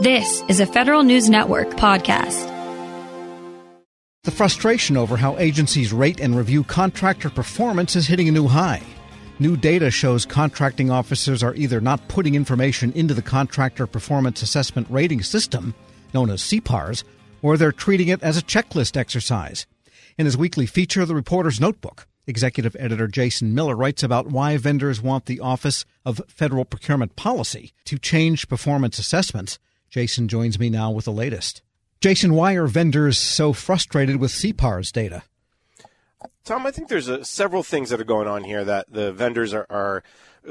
This is a Federal News Network podcast. The frustration over how agencies rate and review contractor performance is hitting a new high. New data shows contracting officers are either not putting information into the Contractor Performance Assessment Rating System, known as CPARS, or they're treating it as a checklist exercise. In his weekly feature, The Reporter's Notebook, Executive Editor Jason Miller writes about why vendors want the Office of Federal Procurement Policy to change performance assessments Jason joins me now with the latest. Jason, why are vendors so frustrated with CPARS data? Tom, I think there's a, several things that are going on here that the vendors are, are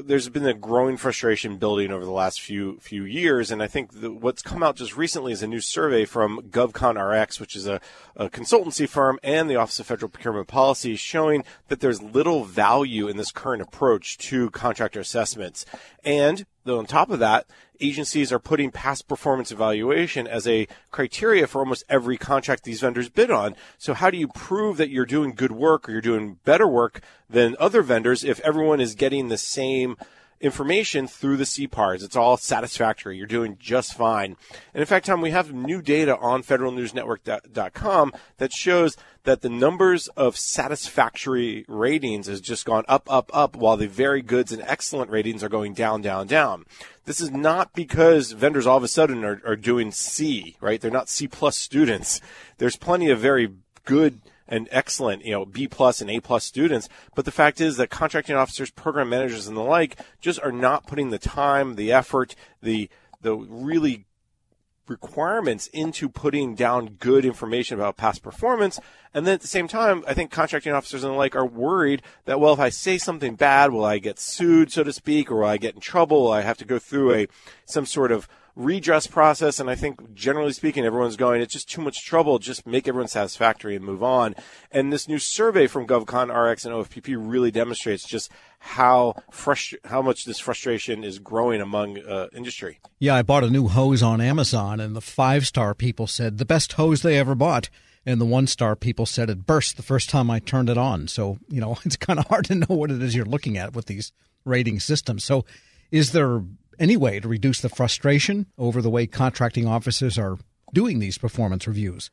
there's been a growing frustration building over the last few few years, and I think the, what's come out just recently is a new survey from GovConRx, which is a, a, consultancy firm, and the Office of Federal Procurement Policy, showing that there's little value in this current approach to contractor assessments, and though on top of that, agencies are putting past performance evaluation as a criteria for almost every contract these vendors bid on. So how do you prove that you're doing good work or you're doing better work than other vendors if everyone is getting the same information through the CPARS. It's all satisfactory. You're doing just fine. And in fact, Tom, we have new data on federalnewsnetwork.com that shows that the numbers of satisfactory ratings has just gone up, up, up, while the very goods and excellent ratings are going down, down, down. This is not because vendors all of a sudden are, are doing C, right? They're not C plus students. There's plenty of very good and excellent, you know, B plus and A plus students. But the fact is that contracting officers, program managers, and the like just are not putting the time, the effort, the the really requirements into putting down good information about past performance. And then at the same time, I think contracting officers and the like are worried that, well, if I say something bad, will I get sued, so to speak, or will I get in trouble? Will I have to go through a some sort of redress process. And I think generally speaking, everyone's going, it's just too much trouble. Just make everyone satisfactory and move on. And this new survey from GovConRx and OFPP really demonstrates just how frust- how much this frustration is growing among uh, industry. Yeah, I bought a new hose on Amazon, and the five star people said the best hose they ever bought. And the one star people said it burst the first time I turned it on. So, you know, it's kind of hard to know what it is you're looking at with these rating systems. So, is there any way to reduce the frustration over the way contracting officers are doing these performance reviews?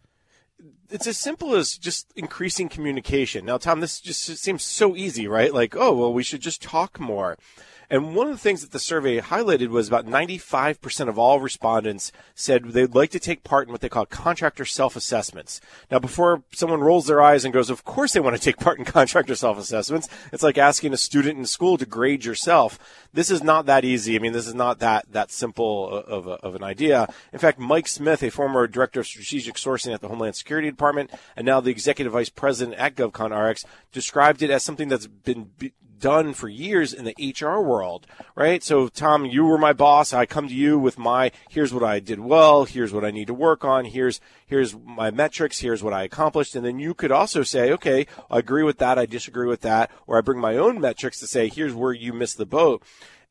It's as simple as just increasing communication. Now, Tom, this just seems so easy, right? Like, oh, well, we should just talk more. And one of the things that the survey highlighted was about 95% of all respondents said they'd like to take part in what they call contractor self assessments. Now, before someone rolls their eyes and goes, Of course they want to take part in contractor self assessments, it's like asking a student in school to grade yourself. This is not that easy. I mean, this is not that, that simple of, a, of an idea. In fact, Mike Smith, a former director of strategic sourcing at the Homeland Security Department and now the executive vice president at GovConRx, described it as something that's been done for years in the HR world, right? So, Tom, you were my boss. I come to you with my here's what I did well, here's what I need to work on, here's here's my metrics, here's what I accomplished, and then you could also say, okay, I agree with that, I disagree with that, or I bring my own metrics to say, here's where you missed the boat.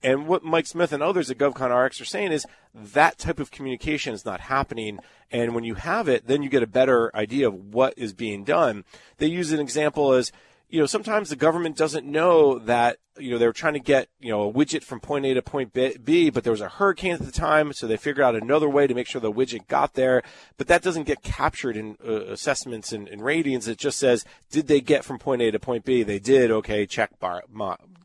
And what Mike Smith and others at GovConRx are saying is that type of communication is not happening. And when you have it, then you get a better idea of what is being done. They use an example as you know, sometimes the government doesn't know that, you know, they were trying to get, you know, a widget from point A to point B, but there was a hurricane at the time, so they figured out another way to make sure the widget got there. But that doesn't get captured in uh, assessments and, and, ratings. It just says, did they get from point A to point B? They did. Okay, check bar,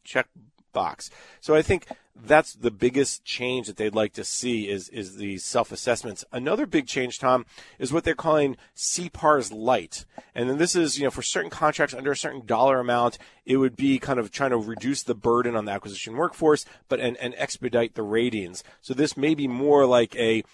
check box. So I think that's the biggest change that they'd like to see is is the self assessments. Another big change, Tom, is what they're calling CPARS Light, and then this is you know for certain contracts under a certain dollar amount, it would be kind of trying to reduce the burden on the acquisition workforce, but and, and expedite the ratings. So this may be more like a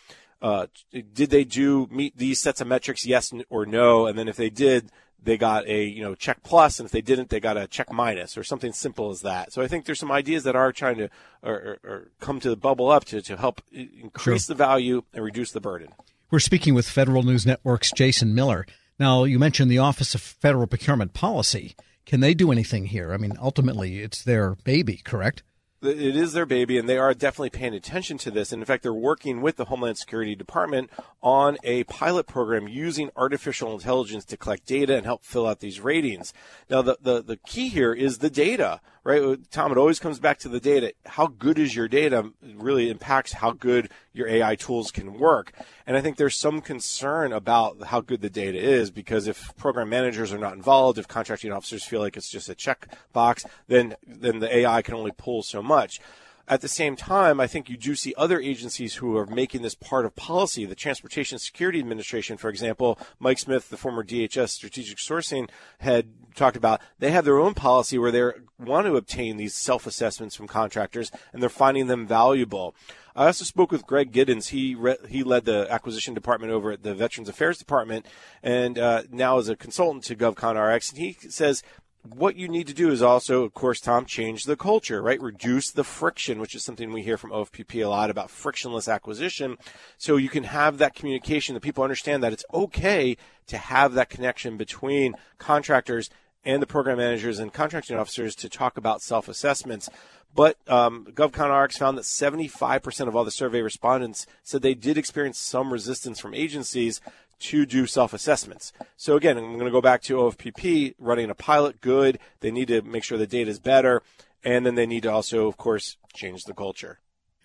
uh, did they do meet these sets of metrics? Yes or no? And then if they did, they got a you know check plus, and if they didn't, they got a check minus or something simple as that. So I think there's some ideas that are trying to or, or, or come to the bubble up to, to help increase sure. the value and reduce the burden. We're speaking with Federal News Network's Jason Miller. Now you mentioned the Office of Federal Procurement Policy. Can they do anything here? I mean, ultimately, it's their baby, correct? It is their baby, and they are definitely paying attention to this. And in fact, they're working with the Homeland Security Department on a pilot program using artificial intelligence to collect data and help fill out these ratings. Now, the, the, the key here is the data, right? Tom, it always comes back to the data. How good is your data really impacts how good your AI tools can work. And I think there's some concern about how good the data is because if program managers are not involved, if contracting officers feel like it's just a check box, then then the AI can only pull so much. At the same time, I think you do see other agencies who are making this part of policy. The Transportation Security Administration, for example, Mike Smith, the former DHS strategic sourcing head, talked about they have their own policy where they want to obtain these self assessments from contractors and they're finding them valuable. I also spoke with Greg Giddens. He re- he led the acquisition department over at the Veterans Affairs Department, and uh, now is a consultant to GovConRx. And he says what you need to do is also, of course, Tom, change the culture, right? Reduce the friction, which is something we hear from OFPP a lot about frictionless acquisition. So you can have that communication that people understand that it's okay to have that connection between contractors and the program managers and contracting officers to talk about self assessments. But um, GovConRx found that 75% of all the survey respondents said they did experience some resistance from agencies to do self assessments. So again, I'm going to go back to OFPP running a pilot. Good. They need to make sure the data is better, and then they need to also, of course, change the culture.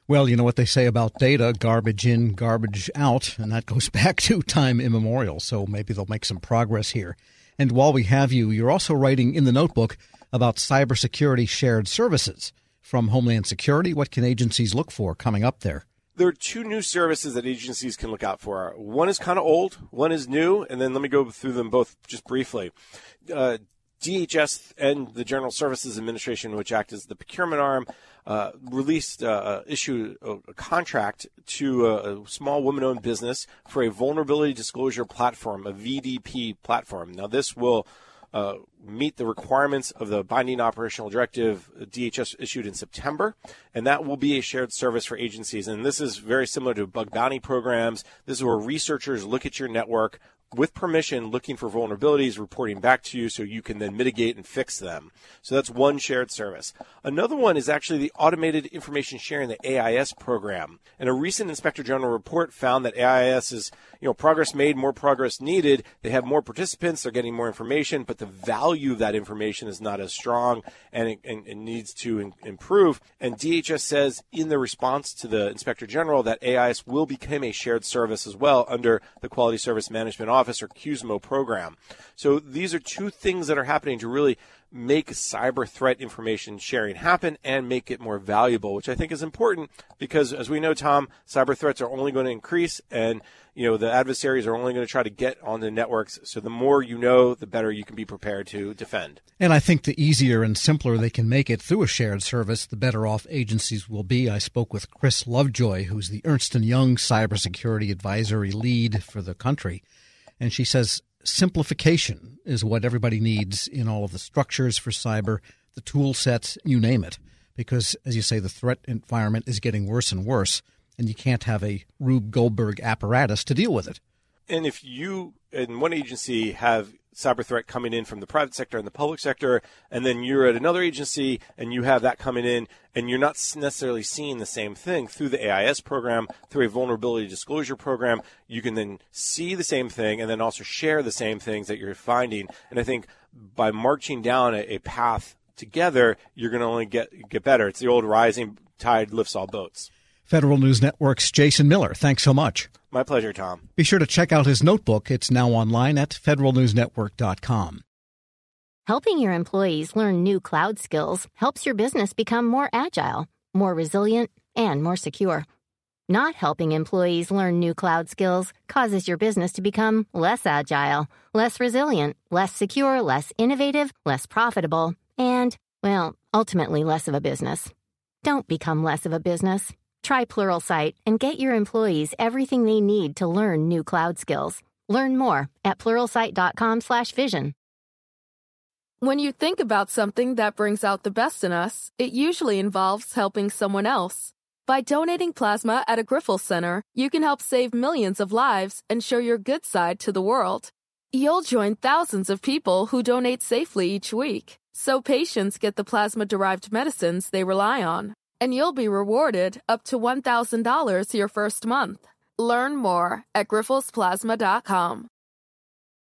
Well, you know what they say about data garbage in, garbage out, and that goes back to time immemorial. So maybe they'll make some progress here. And while we have you, you're also writing in the notebook about cybersecurity shared services. From Homeland Security, what can agencies look for coming up there? There are two new services that agencies can look out for. One is kind of old, one is new, and then let me go through them both just briefly. Uh, DHS and the General Services Administration, which act as the procurement arm, uh, released, uh, uh issued a, contract to a, a small woman owned business for a vulnerability disclosure platform, a VDP platform. Now, this will uh, meet the requirements of the binding operational directive DHS issued in September, and that will be a shared service for agencies. And this is very similar to bug bounty programs. This is where researchers look at your network, with permission looking for vulnerabilities, reporting back to you so you can then mitigate and fix them. So that's one shared service. Another one is actually the Automated Information Sharing, the AIS program. And a recent Inspector General report found that AIS is, you know, progress made, more progress needed. They have more participants, they're getting more information, but the value of that information is not as strong and it, and it needs to in, improve. And DHS says in the response to the Inspector General that AIS will become a shared service as well under the Quality Service Management Office Office or QSMO program. So these are two things that are happening to really make cyber threat information sharing happen and make it more valuable, which I think is important because as we know, Tom, cyber threats are only going to increase and you know the adversaries are only going to try to get on the networks. So the more you know, the better you can be prepared to defend. And I think the easier and simpler they can make it through a shared service, the better off agencies will be. I spoke with Kris Lovejoy, who's the Ernst Young cybersecurity advisory lead for the country. And she says simplification is what everybody needs in all of the structures for cyber, the tool sets, you name it. Because, as you say, the threat environment is getting worse and worse, and you can't have a Rube Goldberg apparatus to deal with it. And if you in one agency have cyber threat coming in from the private sector and the public sector, and then you're at another agency and you have that coming in, and you're not necessarily seeing the same thing through the AIS program, through a vulnerability disclosure program. You can then see the same thing and then also share the same things that you're finding. And I think by marching down a, a path together, you're going to only get get better. It's the old rising tide lifts all boats. Federal News Network's Jason Miller. Thanks so much. My pleasure, Tom. Be sure to check out his notebook. It's now online at federalnewsnetwork.com. Helping your employees learn new cloud skills helps your business become more agile, more resilient, and more secure. Not helping employees learn new cloud skills causes your business to become less agile, less resilient, less secure, less innovative, less profitable, and, well, ultimately less of a business. Don't become less of a business. Try Pluralsight and get your employees everything they need to learn new cloud skills. Learn more at pluralsight.com/vision. When you think about something that brings out the best in us, it usually involves helping someone else. By donating plasma at a Grifols Center, you can help save millions of lives and show your good side to the world. You'll join thousands of people who donate safely each week, so patients get the plasma derived medicines they rely on and you'll be rewarded up to $1,000 your first month. Learn more at grifolsplasma.com.